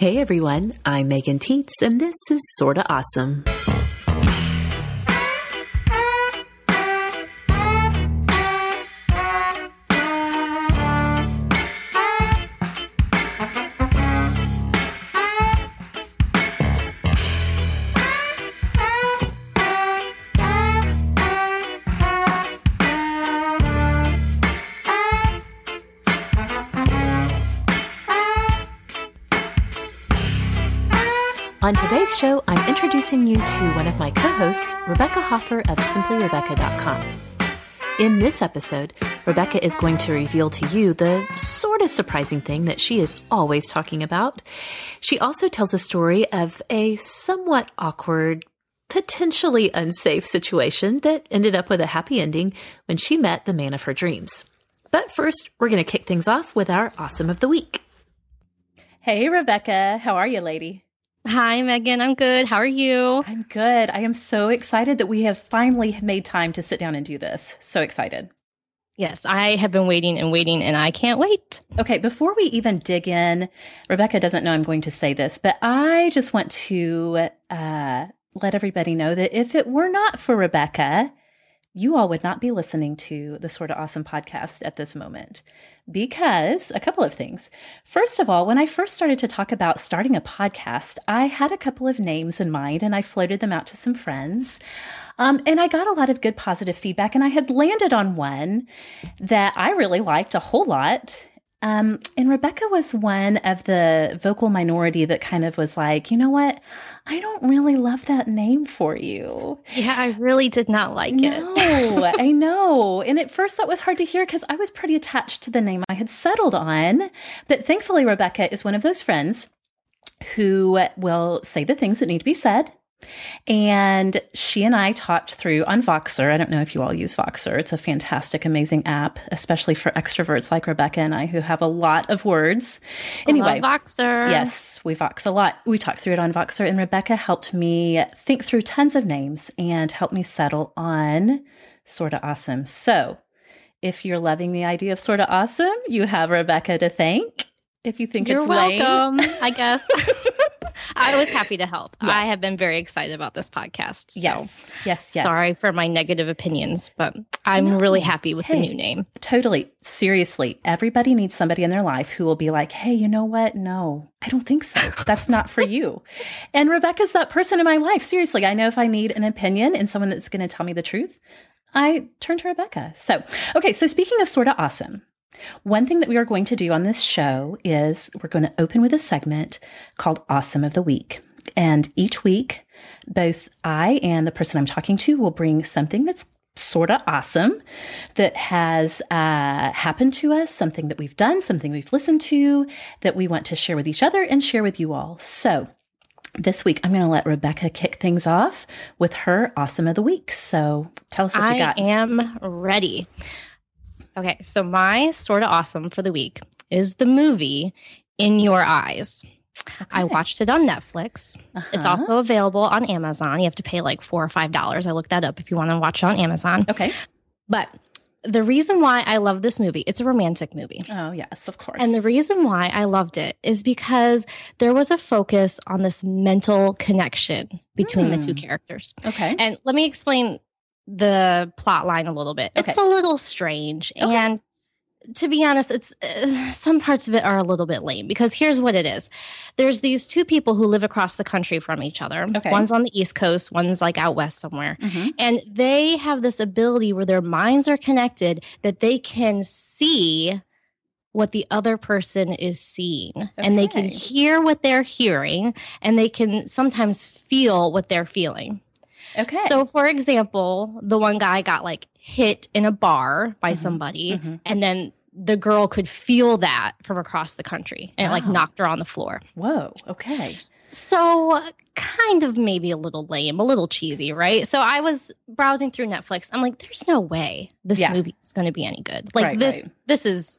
Hey everyone, I'm Megan Tietz, and this is Sorta Awesome. Introducing you to one of my co hosts, Rebecca Hoffer of SimplyRebecca.com. In this episode, Rebecca is going to reveal to you the sort of surprising thing that she is always talking about. She also tells a story of a somewhat awkward, potentially unsafe situation that ended up with a happy ending when she met the man of her dreams. But first, we're going to kick things off with our Awesome of the Week. Hey, Rebecca. How are you, lady? Hi, Megan. I'm good. How are you? I'm good. I am so excited that we have finally made time to sit down and do this. So excited. Yes, I have been waiting and waiting, and I can't wait. Okay, before we even dig in, Rebecca doesn't know I'm going to say this, but I just want to uh, let everybody know that if it were not for Rebecca, you all would not be listening to the Sorta Awesome podcast at this moment because a couple of things. First of all, when I first started to talk about starting a podcast, I had a couple of names in mind and I floated them out to some friends. Um, and I got a lot of good positive feedback, and I had landed on one that I really liked a whole lot. Um, and Rebecca was one of the vocal minority that kind of was like, you know what? I don't really love that name for you. Yeah, I really did not like no, it. I know. And at first that was hard to hear because I was pretty attached to the name I had settled on. But thankfully, Rebecca is one of those friends who will say the things that need to be said and she and I talked through on Voxer. I don't know if you all use Voxer. It's a fantastic, amazing app, especially for extroverts like Rebecca and I who have a lot of words. Anyway, Voxer. Yes, we Vox a lot. We talked through it on Voxer, and Rebecca helped me think through tons of names and helped me settle on Sorta Awesome. So if you're loving the idea of Sorta Awesome, you have Rebecca to thank. If you think You're it's welcome, lame. I guess. I was happy to help. Yeah. I have been very excited about this podcast. So yes, yes, yes. Sorry for my negative opinions, but I'm no. really happy with hey, the new name. Totally. Seriously, everybody needs somebody in their life who will be like, hey, you know what? No, I don't think so. That's not for you. And Rebecca's that person in my life. Seriously, I know if I need an opinion and someone that's going to tell me the truth, I turn to Rebecca. So, okay, so speaking of sorta awesome, one thing that we are going to do on this show is we're going to open with a segment called Awesome of the Week. And each week, both I and the person I'm talking to will bring something that's sort of awesome that has uh, happened to us, something that we've done, something we've listened to that we want to share with each other and share with you all. So, this week, I'm going to let Rebecca kick things off with her awesome of the week. So, tell us what I you got. I am ready. Okay, so my sort of awesome for the week is the movie In Your Eyes. Okay. I watched it on Netflix. Uh-huh. It's also available on Amazon. You have to pay like four or five dollars. I looked that up if you want to watch it on Amazon. Okay. But the reason why I love this movie, it's a romantic movie. Oh, yes, of course. And the reason why I loved it is because there was a focus on this mental connection between mm. the two hmm. characters. Okay. And let me explain the plot line a little bit. Okay. It's a little strange. Okay. And to be honest, it's uh, some parts of it are a little bit lame because here's what it is. There's these two people who live across the country from each other. Okay. One's on the East Coast, one's like out west somewhere. Mhm. And they have this ability where their minds are connected that they can see what the other person is seeing and they can hear what they're hearing and they can sometimes feel what they're feeling. Okay. So, for example, the one guy got like hit in a bar by Mhm, somebody, mhm. and then the girl could feel that from across the country and it like knocked her on the floor. Whoa. Okay. So, kind of maybe a little lame, a little cheesy, right? So, I was browsing through Netflix. I'm like, there's no way this Yeah. movie is going to be any good. Like, Right, this, right. this is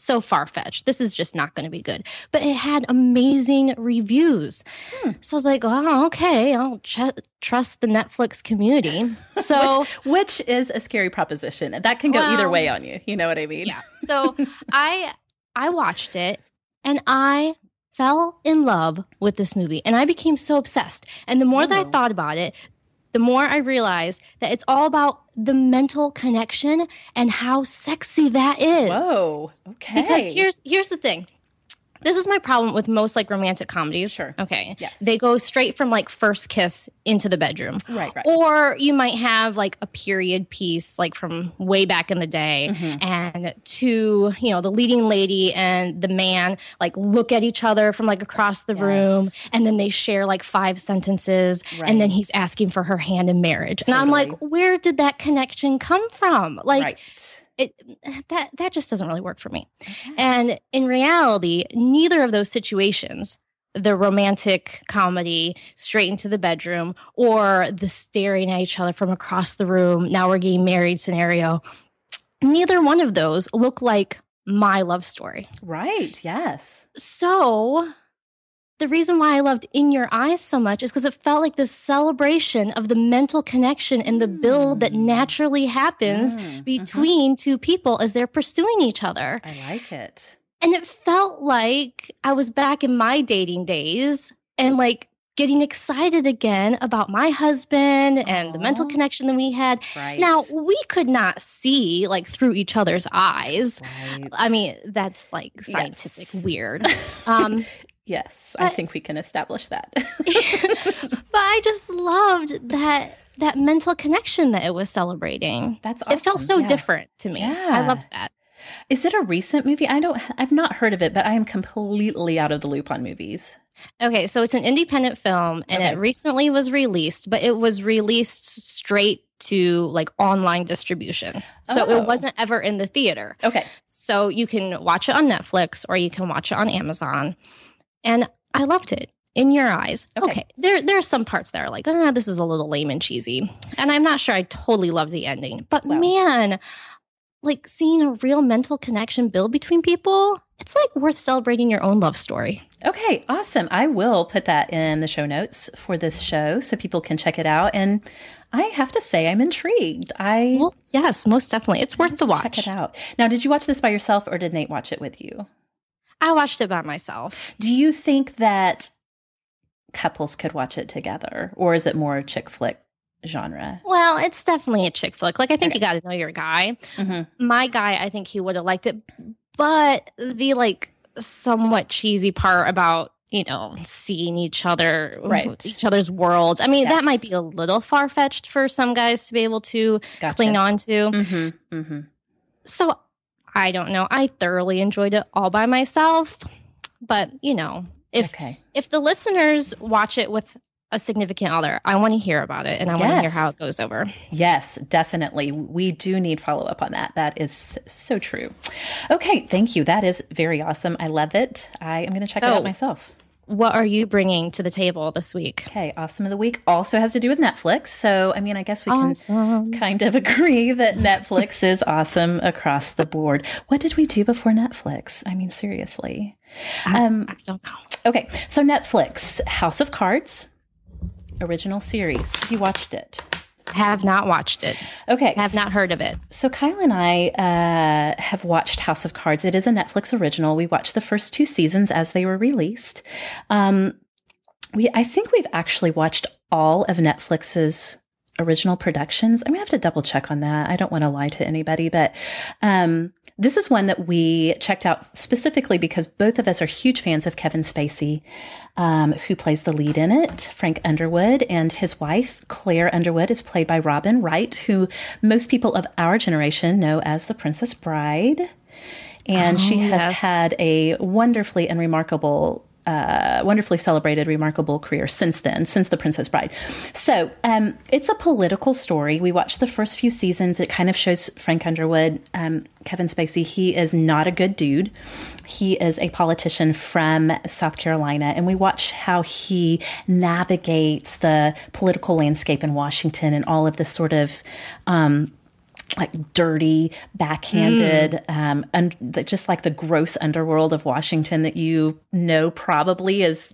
so far fetched. This is just not going to be good. But it had amazing reviews. Hmm. So I was like, oh, okay, I'll ch- trust the Netflix community. So, Which is a scary proposition. That can go either way on you. You know what I mean? yeah. So I I watched it and I fell in love with this movie and I became so obsessed. And the more that I Oh. thought about it, the more I realize that it's all about the mental connection and how sexy that is. Whoa. Okay. Because here's here's the thing. This is my problem with most like romantic comedies. Sure. Okay. Yes. They go straight from like first kiss into the bedroom. right, right. Or you might have like a period piece, like from way back in the day, Mhm. and to, you know, the leading lady and the man like look at each other from like across the room, and then they share like five sentences, and then he's asking for her hand in marriage. And I'm like, where did that connection come from? Like, right. It eh, that that just doesn't really work for me. Okay. And in reality, neither of those situations, the romantic comedy straight into the bedroom or the staring at each other from across the room, now we're getting married scenario, neither one of those look like my love story. Right. Yes. So, the reason why I loved In Your Eyes so much is because it felt like this celebration of the mental connection and the build that Mm. naturally happens Mm, mhm. between two people as they're pursuing each other. I like it. And it felt like I was back in my dating days and like getting excited again about my husband and the mental connection that we had. Right. Now, we could not see like through each other's eyes. Right. I mean, that's like scientific Yes. weird. Um, yes, I think we can establish that. but I just loved that that mental connection that it was celebrating. That's awesome. It felt so yeah. different to me. Yeah. I loved that. Is it a recent movie? I don't. I've not heard of it, but I am completely out of the loop on movies. Okay, so it's an independent film and Okay. it recently was released, but it was released straight to like online distribution. So Oh. it wasn't ever in the theater. Okay. So you can watch it on Netflix or you can watch it on Amazon. And I loved it. In your eyes. Okay. Okay. There there are some parts that are like, oh, this is a little lame and cheesy. And I'm not sure I totally love the ending. But Wow. man, like seeing a real mental connection build between people, it's like worth celebrating your own love story. Okay, awesome. I will put that in the show notes for this show so people can check it out. And I have to say, I'm intrigued. I Well, yes, most definitely. It's worth the watch. Check it out. Now, did you watch this by yourself or did Nate watch it with you? I watched it by myself. Do you think that couples could watch it together, or is it more a chick flick genre? Well, it's definitely a chick flick. Like I think Okay. you got to know your guy. Mhm. My guy, I think he would have liked it, but the like somewhat cheesy part about you know seeing each other, Right. each other's worlds. I mean, Yes. that might be a little far fetched for some guys to be able to Gotcha. cling on to. Mm-hmm. Mm-hmm. So I don't know. I thoroughly enjoyed it all by myself, but you know, if okay. if the listeners watch it with a significant other, I want to hear about it and I want to hear how it goes over. Yes, definitely. We do need follow up on that. That is so true. Okay, thank you. That is very awesome. I love it. I am going to check it out myself. What are you bringing to the table this week? Okay, awesome of the week also has to do with Netflix. So, I mean, I guess we can Awesome. kind of agree that Netflix is awesome across the board. What did we do before Netflix? I mean, seriously. Um, I don't know. okay, so Netflix, House of Cards, original series. Have you watched it? Have not watched it. Okay. Have not heard of it. So Kyle and I uh, have watched House of Cards. It is a Netflix original. We watched the first two seasons as they were released. Um, we, I think we've actually watched all of Netflix's original productions. I'm gonna have to double check on that. I don't want to lie to anybody, but um, this is one that we checked out specifically because both of us are huge fans of Kevin Spacey, um, who plays the lead in it, Frank Underwood, and his wife, Claire Underwood, is played by Robin Wright, who most people of our generation know as the Princess Bride. And oh, she has yes. had a wonderfully and remarkable uh, wonderfully celebrated, remarkable career since then, since The Princess Bride. So um, it's a political story. We watched the first few seasons. It kind of shows Frank Underwood, um, Kevin Spacey. He is not a good dude. He is a politician from South Carolina, and we watch how he navigates the political landscape in Washington and all of the sort of um, like dirty, backhanded, mm. um, and just like the gross underworld of Washington that you know probably is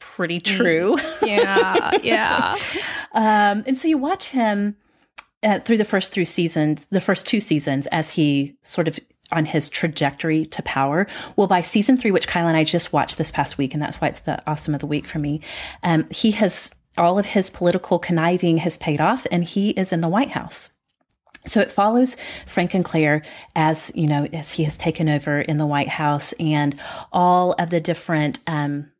pretty mm. true. Yeah, yeah. um, and so you watch him uh, through the first three seasons, the first two seasons, as he sort of on his trajectory to power. Well, by season three, which Kyle and I just watched this past week, and that's why it's the awesome of the week for me, um, he has all of his political conniving has paid off, and he is in the White House. So it follows Frank and Claire as, you know, as he has taken over in the White House and all of the different, um,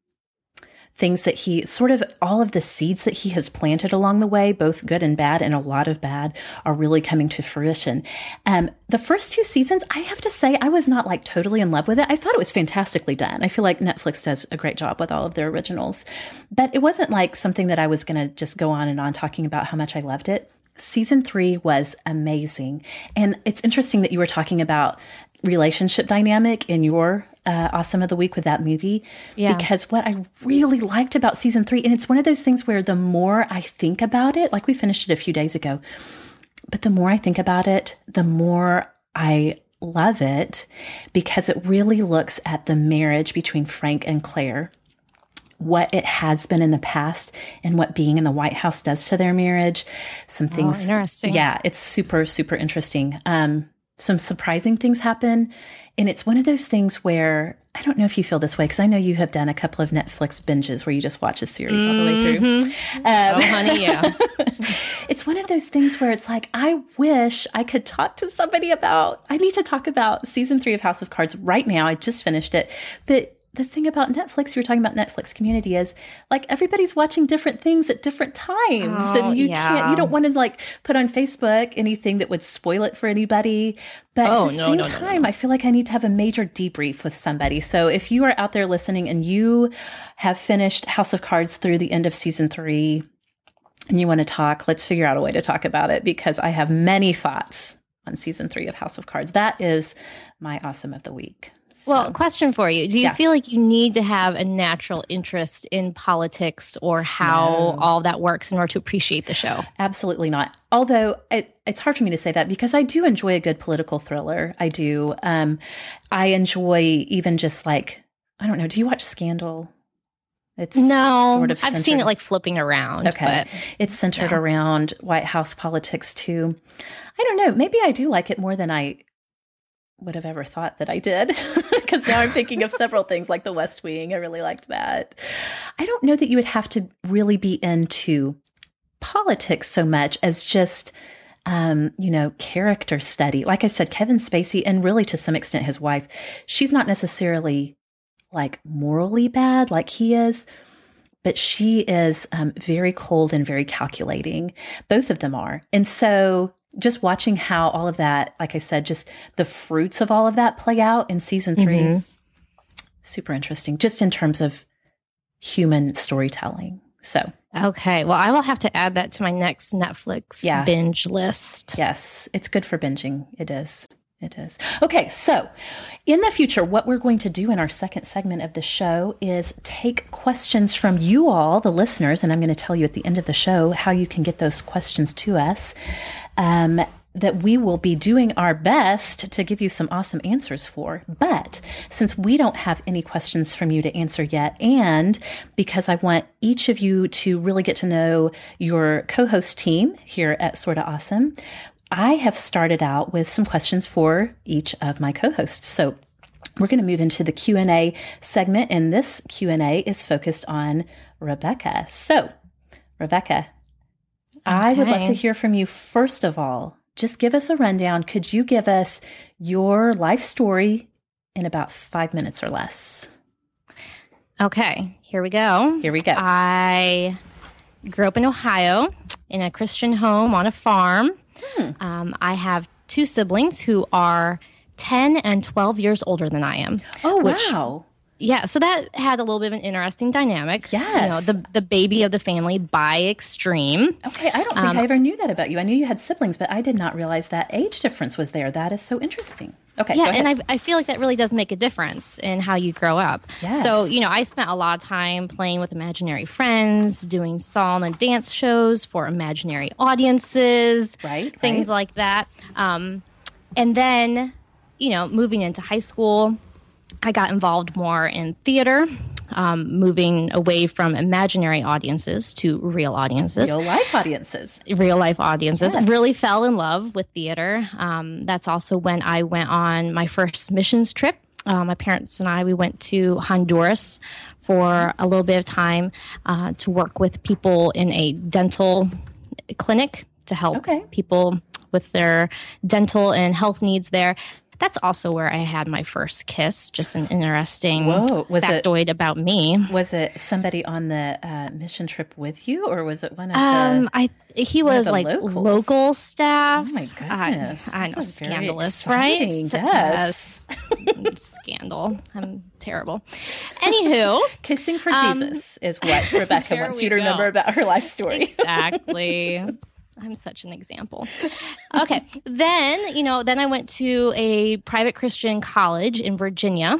things that he sort of all of the seeds that he has planted along the way, both good and bad, and a lot of bad, are really coming to fruition. Um, the first two seasons, I have to say, I was not like totally in love with it. I thought it was fantastically done. I feel like Netflix does a great job with all of their originals, but it wasn't like something that I was going to just go on and on talking about how much I loved it. Season three was amazing. And it's interesting that you were talking about relationship dynamic in your uh, awesome of the week with that movie. Yeah. Because what I really liked about season three, and it's one of those things where the more I think about it, like we finished it a few days ago, but the more I think about it, the more I love it because it really looks at the marriage between Frank and Claire what it has been in the past and what being in the White House does to their marriage. Some oh, things. Oh, interesting. Yeah, it's super, super interesting. Um, some surprising things happen. And it's one of those things where I don't know if you feel this way because I know you have done a couple of Netflix binges where you just watch a series mm-hmm. all the way through. Mm-hmm. Um, oh, honey, yeah. it's one of those things where it's like, I wish I could talk to somebody about, I need to talk about season three of House of Cards right now. I just finished it. But the thing about Netflix, you were talking about Netflix community is like everybody's watching different things at different times. Oh, and you yeah. can't, you don't want to like put on Facebook anything that would spoil it for anybody. But oh, at the no, same no, time, no, I feel like I need to have a major debrief with somebody. So if you are out there listening and you have finished House of Cards through the end of season three and you want to talk, let's figure out a way to talk about it because I have many thoughts on season three of House of Cards. That is my awesome of the week. Well, question for you. Do you yeah. feel like you need to have a natural interest in politics or how no. all that works in order to appreciate the show? Absolutely not. Although it, it's hard for me to say that because I do enjoy a good political thriller. I do. Um, I enjoy even just like, I don't know, do you watch Scandal? It's no, sort of I've seen it like flipping around. Okay. But, it's centered no. around White House politics too. I don't know. Maybe I do like it more than I would have ever thought that I did. Because now I'm thinking of several things like the West Wing. I really liked that. I don't know that you would have to really be into politics so much as just, um, you know, character study. Like I said, Kevin Spacey, and really to some extent his wife, she's not necessarily like morally bad like he is. But she is um, very cold and very calculating. Both of them are. And so just watching how all of that, like I said, just the fruits of all of that play out in season 3 mm-hmm. super interesting, just in terms of human storytelling. So, okay. Well, I will have to add that to my next Netflix yeah. binge list. Yes, it's good for binging. It is. It is. Okay, so in the future, what we're going to do in our second segment of the show is take questions from you all, the listeners, and I'm going to tell you at the end of the show how you can get those questions to us um, that we will be doing our best to give you some awesome answers for. But since we don't have any questions from you to answer yet, and because I want each of you to really get to know your co host team here at Sorta Awesome, I have started out with some questions for each of my co hosts. So we're going to move into the Q&A segment and this Q&A is focused on Rebecca. So, Rebecca, I would love to hear from you first of all. Just give us a rundown. Could you give us your life story in about five minutes or less? Okay, here we go. Here we go. I grew up in Ohio in a Christian home on a farm. Hmm. Um, I have two siblings who are 10 and 12 years older than I am. oh, which- wow. Yeah, so that had a little bit of an interesting dynamic. You know, Yes. the, the baby of the family by extreme. Okay, I don't think Um, I ever knew that about you. I knew you had siblings, but I did not realize that age difference was there. That is so interesting. Okay, Yeah, and I, I feel like that really does make a difference in how you grow up. Yes. So, you know, I spent a lot of time playing with imaginary friends, doing song and dance shows for imaginary audiences, Right, things right. like that. Um, and then, you know, moving into high school, I got involved more in theater, um, moving away from imaginary audiences to real audiences real life audiences. real life audiences. Yes. Really fell in love with theater. Um, that's also when I went on my first missions trip. Uh, my parents and I we went to Honduras for a little bit of time uh, to work with people in a dental clinic to help Okay. people with their dental and health needs there. That's also where I had my first kiss. Just an interesting Whoa, was it- factoid about me. Was it somebody on the uh, mission trip with you, or was it one of Um, the? I he was like locals? local staff. Oh my goodness, I, know, this is very scandalous, right? exciting, S- yes. Scandal. I'm terrible. Anywho, Kissing for Um, Jesus is what Rebecca wants you to remember about her life story. exactly. I'm such an example. Okay. Then, you know, then I went to a private Christian college in Virginia.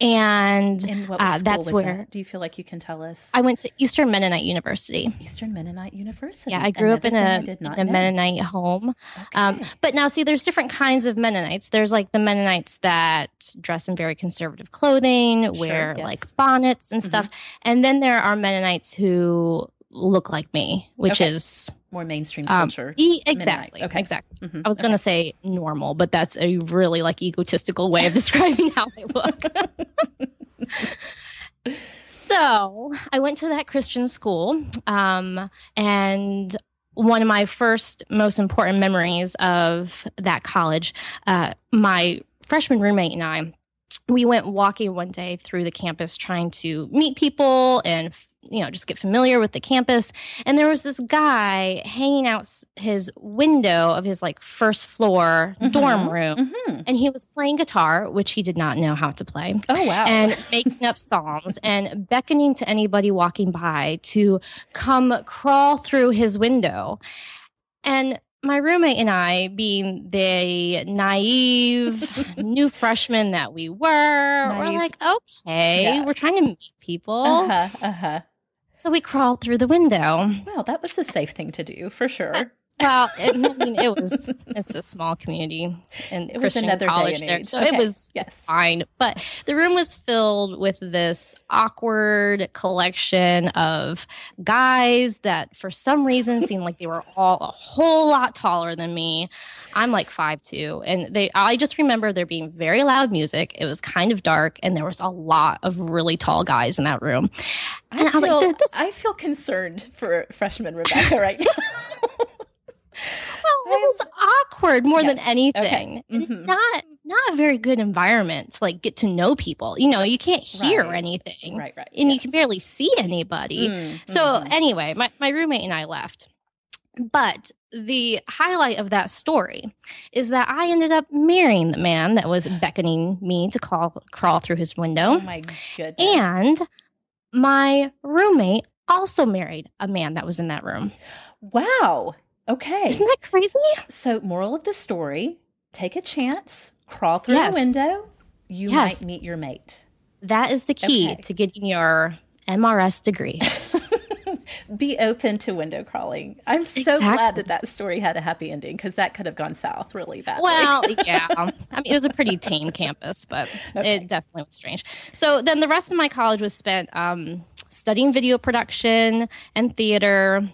And And what uh, that's where that? Do you feel like you can tell us? I went to Eastern Mennonite University. Eastern Mennonite University. Yeah, I grew up in a, thing I did not in a. Mennonite home. Um, but now, see, there's different kinds of Mennonites. There's like the Mennonites that dress in very conservative clothing, wear yes. Mm-hmm. like bonnets and stuff. And then there are Mennonites who look like me, which Okay. is More mainstream um, culture. e- exactly, Okay. exactly. Mhm. I was gonna say normal, but that's a really like egotistical way of describing how I look. so I went to that Christian school, um, and one of my first most important memories of that college, uh, my freshman roommate and I, we went walking one day through the campus trying to meet people and you know just get familiar with the campus and there was this guy hanging out his window of his like first floor dorm Mhm. room Mhm. and he was playing guitar which he did not know how to play Oh wow! and making up songs and beckoning to anybody walking by to come crawl through his window. And my roommate and I, being the naive new freshmen that we were, we're like, okay, Yeah. we're trying to meet people. uh huh. So we crawled through the window. Well, that was the safe thing to do for sure. Well, it, I mean, it was it's a small community and It was Christian another college there, so Okay. it was Yes. fine. But the room was filled with this awkward collection of guys that, for some reason, seemed like they were all a whole lot taller than me. I'm like five two, and they. I just remember there being very loud music. It was kind of dark, and there was a lot of really tall guys in that room. And I, was feel, like, "This." I feel concerned for freshman Rebecca right now. Well, it was awkward more than anything. Okay. Mhm. Not not a very good environment to like get to know people. You know, you can't hear Right. anything. right, right. And you can barely see anybody. Mm, So mhm. anyway, my, my roommate and I left. But the highlight of that story is that I ended up marrying the man that was beckoning me to call, crawl through his window. oh my goodness. and my roommate also married a man that was in that room. wow. Okay. Isn't that crazy? So, moral of the story: take a chance, crawl through Yes. the window. You Yes. might meet your mate. That is the key Okay. to getting your MRS degree. Be open to window crawling. I'm so glad that that story had a happy ending because that could have gone south really badly. Well, yeah. I mean, it was a pretty tame campus, but it definitely was strange. So then the rest of my college was spent um, studying video production and theater,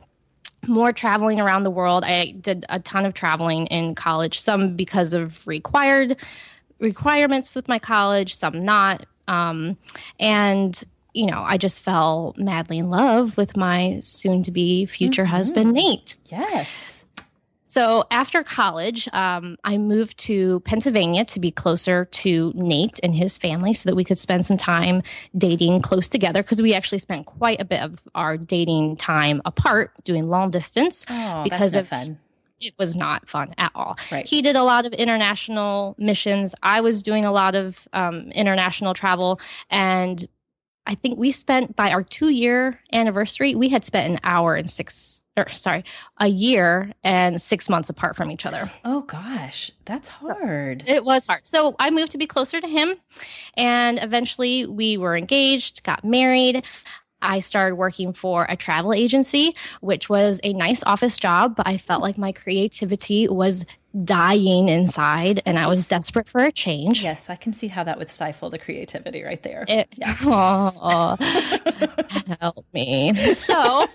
more traveling around the world. I did a ton of traveling in college, some because of required requirements with my college, some not. Um, and you know, I just fell madly in love with my soon to be future mm-hmm. husband, Nate. Yes. So after college, um, I moved to Pennsylvania to be closer to Nate and his family so that we could spend some time dating close together because we actually spent quite a bit of our dating time apart doing long distance oh, because of fun. It was not fun at all. Right. He did a lot of international missions. I was doing a lot of um, international travel. And I think we spent by our two year anniversary, we had spent an hour and six or sorry, a year and six months apart from each other. Oh gosh, that's hard. So it was hard. So I moved to be closer to him, and eventually we were engaged, got married. I started working for a travel agency, which was a nice office job, but I felt like my creativity was dying inside and I was desperate for a change. Yes, I can see how that would stifle the creativity right there. It, oh, help me. So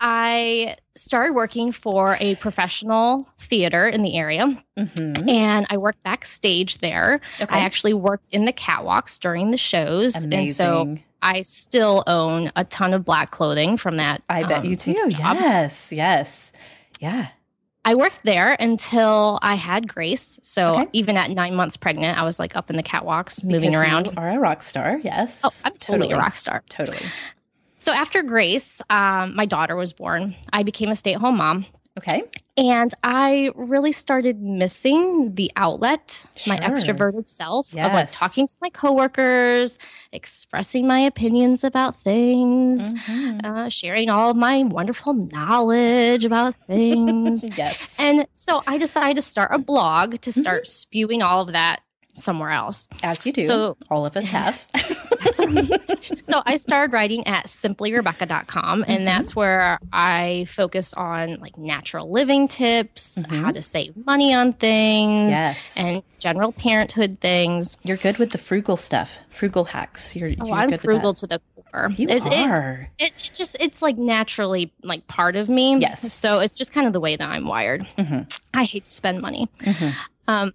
I started working for a professional theater in the area mm-hmm. and I worked backstage there. Okay. I actually worked in the catwalks during the shows. Amazing. And so I still own a ton of black clothing from that. I bet um, you do. Job. Yes, yes. Yeah. I worked there until I had Grace. So okay. even at nine months pregnant, I was like up in the catwalks, because moving around. You are a rock star, yes. Oh, I'm totally, totally. a rock star. Totally. So after Grace, um, my daughter was born. I became a stay-at-home mom. Okay. And I really started missing the outlet, sure. my extroverted self yes. of like talking to my coworkers, expressing my opinions about things, mm-hmm. uh, sharing all of my wonderful knowledge about things. yes. And so I decided to start a blog to start mm-hmm. spewing all of that somewhere else. As you do. So all of us have. so I started writing at simplyrebecca.com and mm-hmm. that's where I focus on like natural living tips, mm-hmm. how to save money on things, yes. and general parenthood things. You're good with the frugal stuff, frugal hacks. You're, oh, you're I'm frugal to the core. You it, are. It, it, just it's like naturally like part of me. Yes. So it's just kind of the way that I'm wired. Mm-hmm. I hate to spend money. Mm-hmm. Um,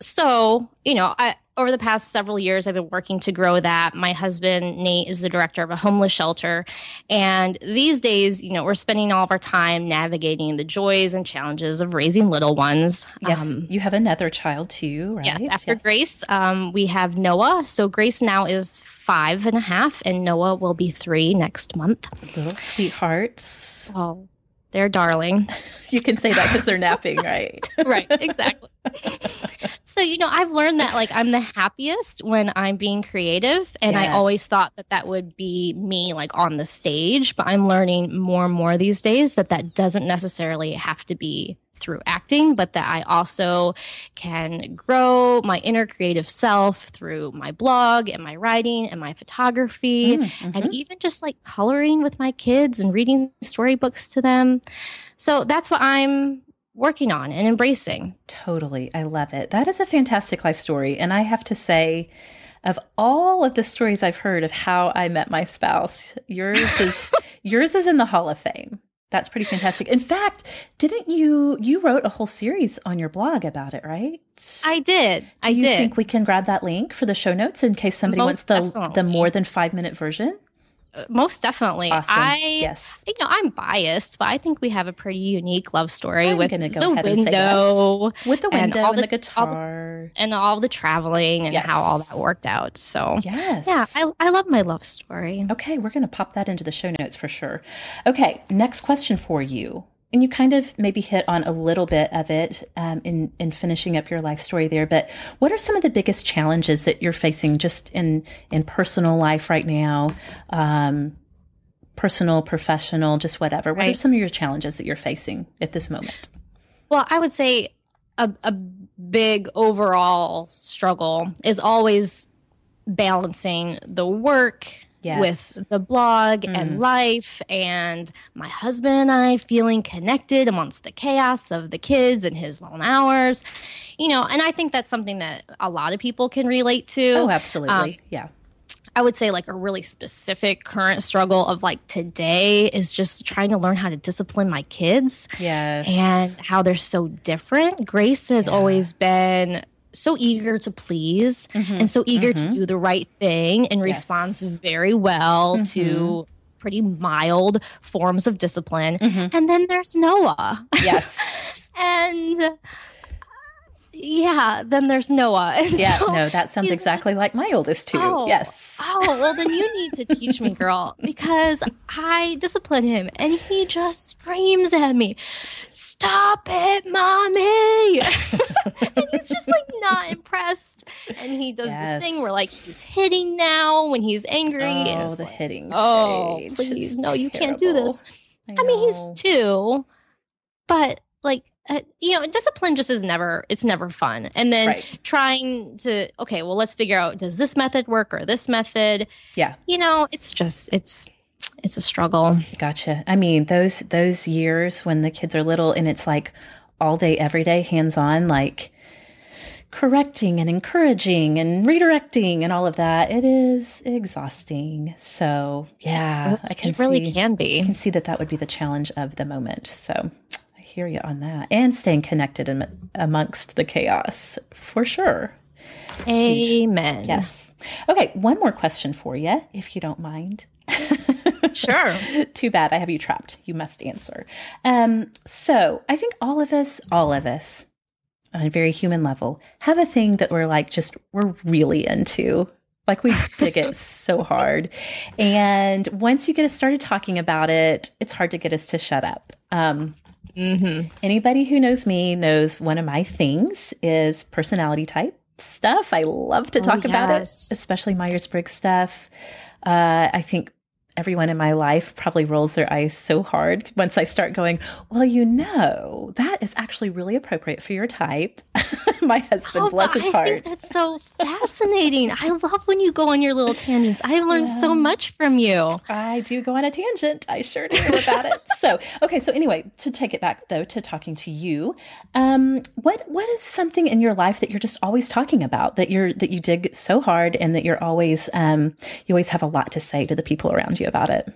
so, you know, I, over the past several years, I've been working to grow that. My husband, Nate, is the director of a homeless shelter. And these days, you know, we're spending all of our time navigating the joys and challenges of raising little ones. Yes. Um, you have another child too, right? Yes. After yes. Grace, um, we have Noah. So Grace now is five and a half, and Noah will be three next month. Little sweethearts. Oh, they're darling. you can say that because they're napping, right? right, exactly. so, you know, I've learned that like I'm the happiest when I'm being creative. And yes. I always thought that that would be me like on the stage. But I'm learning more and more these days that that doesn't necessarily have to be through acting, but that I also can grow my inner creative self through my blog and my writing and my photography mm, mm-hmm. and even just like coloring with my kids and reading storybooks to them. So that's what I'm working on and embracing. Totally. I love it. That is a fantastic life story. And I have to say, of all of the stories I've heard of how I met my spouse, yours is yours is in the Hall of Fame. That's pretty fantastic. In fact, didn't you you wrote a whole series on your blog about it, right? I did. Do I you did. think we can grab that link for the show notes in case somebody Most wants the the more than 5 minute version? Most definitely. Awesome. I yes. You know, I'm biased, but I think we have a pretty unique love story I'm with the window, with the window and, and the, the, guitar, all and all the traveling and yes. how all that worked out. So yes, yeah, I, I love my love story. Okay, we're gonna pop that into the show notes for sure. Okay, next question for you and you kind of maybe hit on a little bit of it um, in in finishing up your life story there. But what are some of the biggest challenges that you're facing just in in personal life right now? Um, personal, professional, just whatever. What right. are some of your challenges that you're facing at this moment? Well, I would say a, a big overall struggle is always balancing the work yes. with the blog mm. and life and my husband and I feeling connected amongst the chaos of the kids and his long hours. You know, and I think that's something that a lot of people can relate to. Oh, absolutely. Um, yeah. I would say like a really specific current struggle of like today is just trying to learn how to discipline my kids. Yes. And how they're so different. Grace has yeah. always been so eager to please mm-hmm. and so eager to mm-hmm. do the right thing and responds very well to mm-hmm. pretty mild forms of discipline. And then there's Noah. Yes. and uh, yeah, then there's Noah. And Yeah. so no, that sounds exactly like my oldest too. Oh. Yes. Oh, well, then you need to teach me, girl, because I discipline him and he just screams at me, Stop it, mommy. and he's just like not impressed. And he does Yes. this thing where like he's hitting now when he's angry. Oh, the like, hitting. oh, please, no, you can't do this. I mean, he's two, but like, uh, you know, discipline just is never, it's never fun. And then Right. trying to, okay, well, let's figure out does this method work or this method? Yeah. You know, it's just, it's, it's a struggle. Gotcha. I mean, those those years when the kids are little and it's like all day, every day, hands on, like correcting and encouraging and redirecting and all of that. It is exhausting. So yeah, I can it really see, can be. I can see that that would be the challenge of the moment. So I hear you on that, and staying connected am- amongst the chaos for sure. Amen. Yes. Okay, one more question for you, if you don't mind. Sure. Too bad I have you trapped. You must answer. Um, so I think all of us, all of us, on a very human level, have a thing that we're like just we're really into. Like we dig it so hard. And once you get us started talking about it, it's hard to get us to shut up. Um, Anybody who knows me knows one of my things is personality type stuff. I love to talk about it, especially Myers Briggs stuff. Uh, I think everyone in my life probably rolls their eyes so hard once I start going, Well, you know, that is actually really appropriate for your type. my husband, Oh, bless his I heart. think that's so fascinating. I love when you go on your little tangents. I've learned so much from you. I do go on a tangent. I sure do about it. So, okay. So anyway, to take it back though to talking to you, um, what what is something in your life that you're just always talking about that you're that you dig so hard and that you're always um, you always have a lot to say to the people around you about it?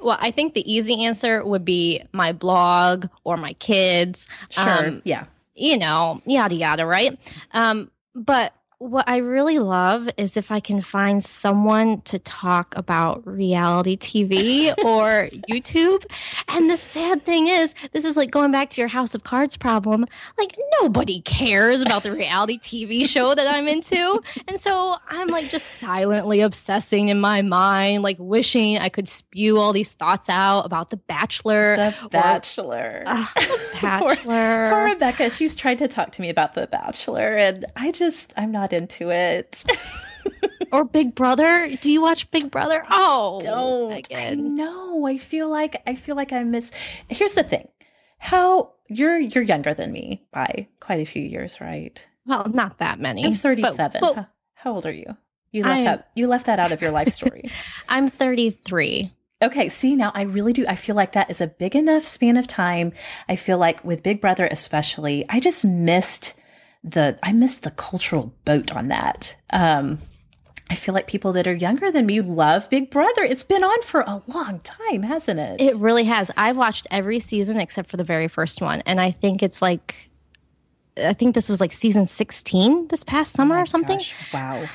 Well, I think the easy answer would be my blog or my kids. Sure. Um, yeah. you know, yada yada, right? Um, but what I really love is if I can find someone to talk about reality TV or YouTube. And the sad thing is, this is like going back to your House of Cards problem. Like, nobody cares about the reality TV show that I'm into. And so I'm like just silently obsessing in my mind, like wishing I could spew all these thoughts out about The Bachelor. The or- Bachelor. Ah, The Poor- Bachelor. Poor Rebecca, she's tried to talk to me about The Bachelor, and I just, I'm not into it. or Big Brother. Do you watch Big Brother? Oh, don't. I Megan. know. I feel like I feel like I miss. Here's the thing: how you're you're younger than me by quite a few years, right? Well, not that many. I'm 37. but how, how old are you? You left I'm- that you left that out of your life story. I'm 33. okay, see now I really do. I feel like that is a big enough span of time. I feel like with Big Brother especially, I just missed the I missed the cultural boat on that. Um I feel like people that are younger than me love Big Brother. It's been on for a long time, hasn't it? It really has. I've watched every season except for the very first one, and I think it's like, I think this was like season 16 this past summer Oh or something. gosh, wow.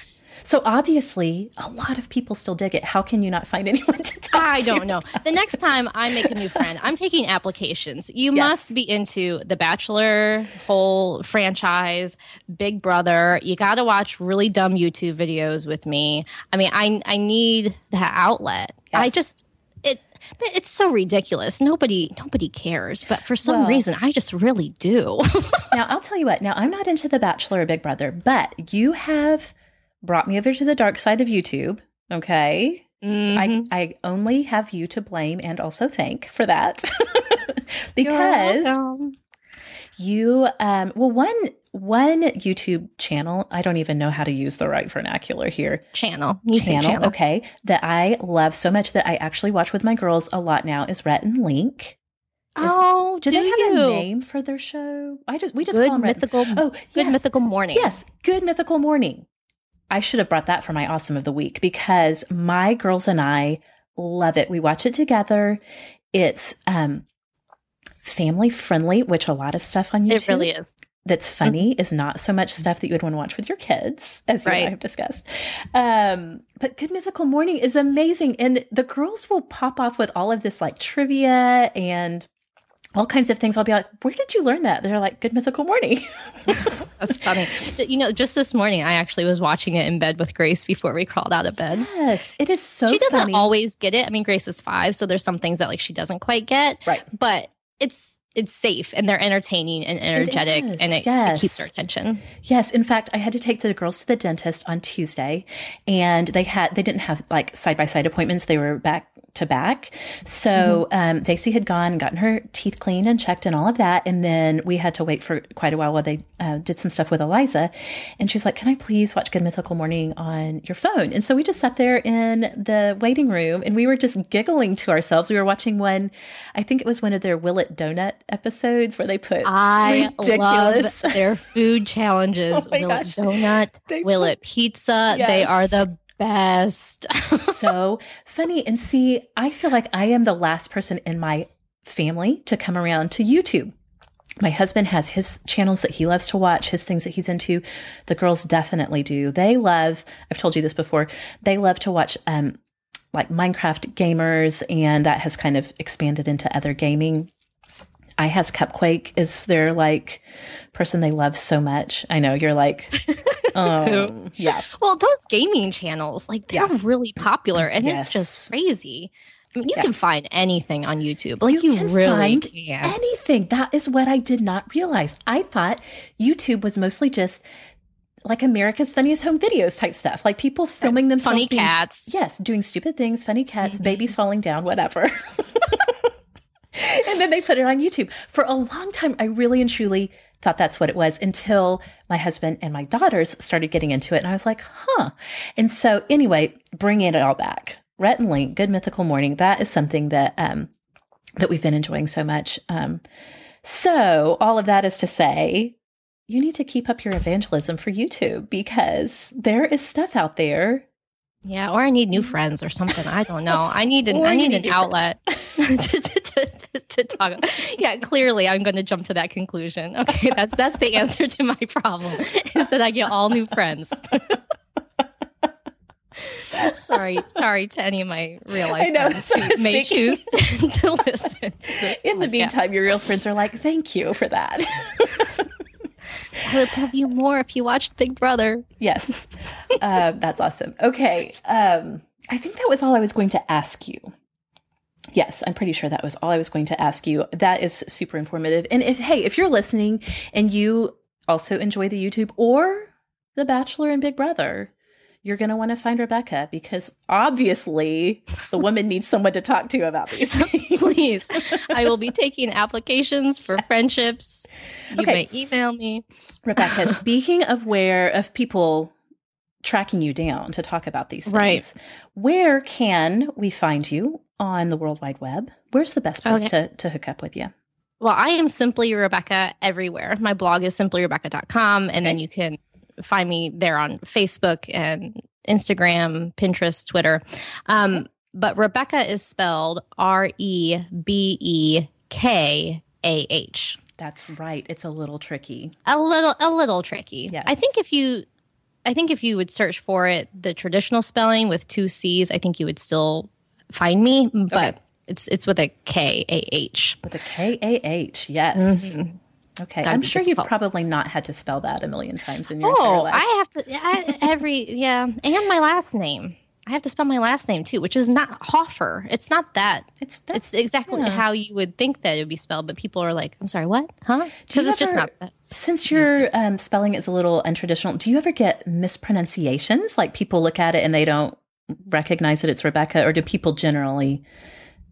So obviously, a lot of people still dig it. How can you not find anyone to talk I to? don't know. The next time I make a new friend, I'm taking applications. You Yes. must be into the Bachelor whole franchise, Big Brother. You got to watch really dumb YouTube videos with me. I mean, I I need that outlet. I just it but it's so ridiculous. Nobody nobody cares, but for some Well- reason I just really do. Now, I'll tell you what. Now, I'm not into The Bachelor or Big Brother, but you have brought me over to the dark side of YouTube. Okay. Mhm. I, I only have you to blame and also thank for that. because you um well one one YouTube channel, I don't even know how to use the right vernacular here. channel. You channel, channel. okay, that I love so much that I actually watch with my girls a lot now is Rhett and Link. Is- Oh, Do, do, they have you? a name for their show? I just we just Good call them Rhett- mythical. Oh, good mythical morning. Yes, good mythical morning. I should have brought that for my awesome of the week because my girls and I love it. We watch it together. It's um family friendly, which a lot of stuff on YouTube it really is. that's funny mm-hmm. is not so much stuff that you would want to watch with your kids, as you right. and I have discussed. Um, but Good Mythical Morning is amazing. And the girls will pop off with all of this like trivia and all kinds of things. I'll be like, where did you learn that? They're like, Good Mythical Morning. That's funny. You know, just this morning, I actually was watching it in bed with Grace before we crawled out of bed. Yes, it is so She doesn't funny. always get it. I mean, Grace is five, so there's some things that like she doesn't quite get. Right. But it's it's safe and they're entertaining and energetic it and it, yes. it, keeps our attention. Yes. In fact, I had to take the girls to the dentist on Tuesday and they had, they didn't have like side by side appointments. They were back to back. So mm-hmm. um, Daisy had gone and gotten her teeth cleaned and checked and all of that. And then we had to wait for quite a while while they uh, did some stuff with Eliza. And she's like, Can I please watch Good Mythical Morning on your phone? And so we just sat there in the waiting room and we were just giggling to ourselves. We were watching one, I think it was one of their Will It Donut episodes where they put I ridiculous. love their food challenges. oh Will gosh. It Donut, they Will put, It Pizza. Yes. They are the best. so funny. And see, I feel like I am the last person in my family to come around to YouTube. My husband has his channels that he loves to watch, his things that he's into. The girls definitely do. They love, I've told you this before, they love to watch, um, like Minecraft gamers, and that has kind of expanded into other gaming. iHasCupquake is their like person they love so much. I know you're like, um, yeah. Well, those gaming channels, like they're yeah. really popular, and yes. it's just crazy. I mean, you yes. can find anything on YouTube. Like you, you can really can. anything. That is what I did not realize. I thought YouTube was mostly just like America's Funniest Home Videos type stuff, like people filming themselves. Funny being, cats. Yes, doing stupid things, funny cats, mm-hmm. babies falling down, whatever. then they put it on YouTube. For a long time, I really and truly thought that's what it was until my husband and my daughters started getting into it. And I was like, huh. And so, anyway, bringing it all back. Rhett and Link, Good Mythical Morning, that is something that, um, that we've been enjoying so much. Um, so, all of that is to say, you need to keep up your evangelism for YouTube because there is stuff out there yeah, or I need new friends or something. I don't know. I need an I need, need an outlet to, to, to, to, talk. Yeah, clearly I'm going to jump to that conclusion. Okay, that's that's the answer to my problem is that I get all new friends. sorry, sorry to any of my real life know, friends who may thinking. choose to, to listen. To In podcast. the meantime, your real friends are like, "Thank you for that." I would love you more if you watched Big Brother. Yes. Uh, that's awesome. Okay. Um, I think that was all I was going to ask you. Yes, I'm pretty sure that was all I was going to ask you. That is super informative. And if, hey, if you're listening and you also enjoy the YouTube or The Bachelor and Big Brother, you're going to want to find Rebekah because obviously the woman needs someone to talk to about these. Please. I will be taking applications for friendships. You okay. may email me. Rebekah, speaking of where, of people tracking you down to talk about these things, right. where can we find you on the World Wide Web? Where's the best place okay. to, to hook up with you? Well, I am simply Rebekah everywhere. My blog is simplyrebekah.com, and okay. then you can find me there on Facebook and Instagram, Pinterest, Twitter. Um, but Rebekah is spelled R E B E K A H. That's right. It's a little tricky. A little, a little tricky. Yes. I think if you, I think if you would search for it, the traditional spelling with two C's, I think you would still find me. But okay. it's it's with a K A H. With a K A H. Yes. Mm-hmm. Okay, I'm sure difficult. you've probably not had to spell that a million times in your oh, life. I have to I, every yeah, and my last name. I have to spell my last name too, which is not Hoffer. It's not that. It's it's exactly yeah. how you would think that it would be spelled, but people are like, "I'm sorry, what? Huh?" Because it's ever, just not that. Since your um, spelling is a little untraditional, do you ever get mispronunciations? Like people look at it and they don't recognize that it's Rebekah, or do people generally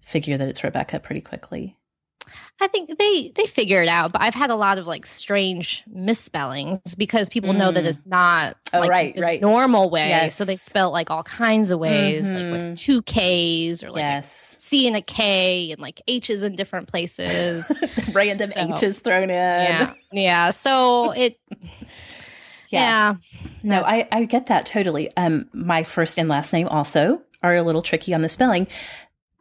figure that it's Rebekah pretty quickly? I think they they figure it out, but I've had a lot of like strange misspellings because people mm. know that mm. it's not oh, like right, the right. normal way. Yes. So they spell like all kinds of ways, mm-hmm. like with two K's or like yes. a C and a K and like H's in different places. Random so, H's thrown in. Yeah. Yeah. So it yeah. yeah no, I, I get that totally. Um my first and last name also are a little tricky on the spelling.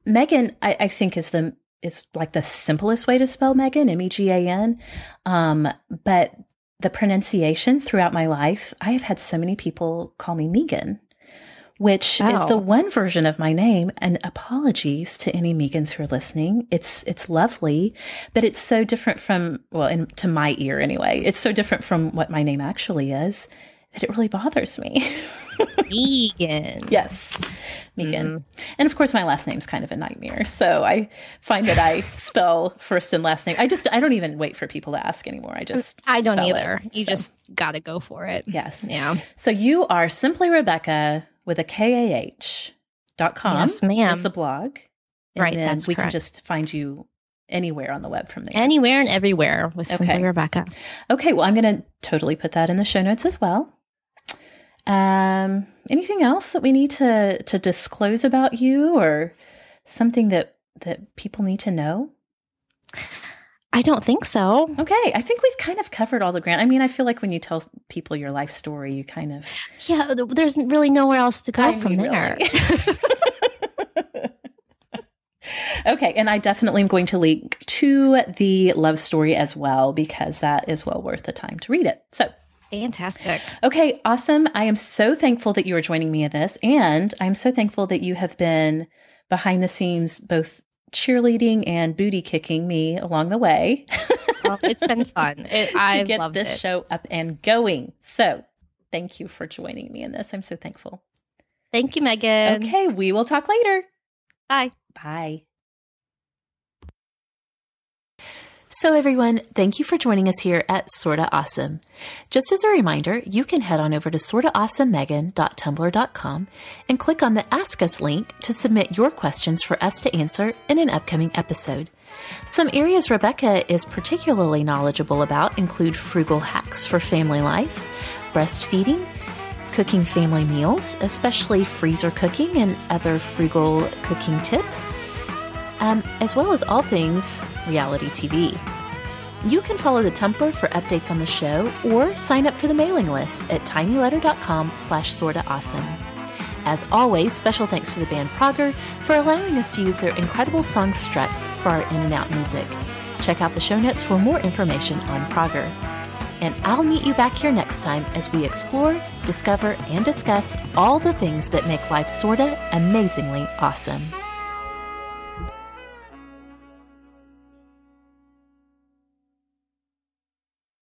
Megan, I, I think, is the is like the simplest way to spell Megan, M E G A N. Um, but the pronunciation throughout my life, I have had so many people call me Megan, which is the one version of my name. And apologies to any Megans who are listening. It's it's lovely, but it's so different from well, in, to my ear anyway. It's so different from what my name actually is that it really bothers me. Vegan. yes, Megan. Mm-hmm. And of course, my last name's kind of a nightmare. So I find that I spell first and last name. I just I don't even wait for people to ask anymore. I just I don't spell it. either. You So- just got to go for it. yes. Yeah. So you are simply Rebekah with a K A H dot com. Yes, ma'am. Is the blog. And Right, then that's we correct. can just find you anywhere on the web from there. Anywhere and everywhere with okay. Simply. Rebekah. okay, well I'm gonna totally put that in the show notes as well. Um anything else that we need to to disclose about you or something that that people need to know? I don't think so. Okay, I think we've kind of covered all the ground. I mean, I feel like when you tell people your life story, you kind of Yeah, there's really nowhere else to go I from mean, there. really. okay, and I definitely am going to link to the love story as well because that is well worth the time to read it. So, Fantastic. okay, awesome. I am so thankful that you are joining me in this, and I'm so thankful that you have been behind the scenes, both cheerleading and booty kicking me along the way Well, it's been fun. It, I've get this it. show up and going. So, thank you for joining me in this. I'm so thankful. Thank you, Megan. Okay, we will talk later. Bye. Bye. So, everyone, thank you for joining us here at Sorta Awesome. Just as a reminder, you can head on over to sortaawesomemegan.tumblr.com and click on the Ask Us link to submit your questions for us to answer in an upcoming episode. Some areas Rebekah is particularly knowledgeable about include frugal hacks for family life, breastfeeding, cooking family meals, especially freezer cooking and other frugal cooking tips um, as well as all things reality TV. You can follow the Tumblr for updates on the show or sign up for the mailing list at tinyletter.com slash sorta awesome. As always, special thanks to the band Prager for allowing us to use their incredible song Strut for our in and out music. Check out the show notes for more information on Prager. And I'll meet you back here next time as we explore, discover, and discuss all the things that make life sorta amazingly awesome.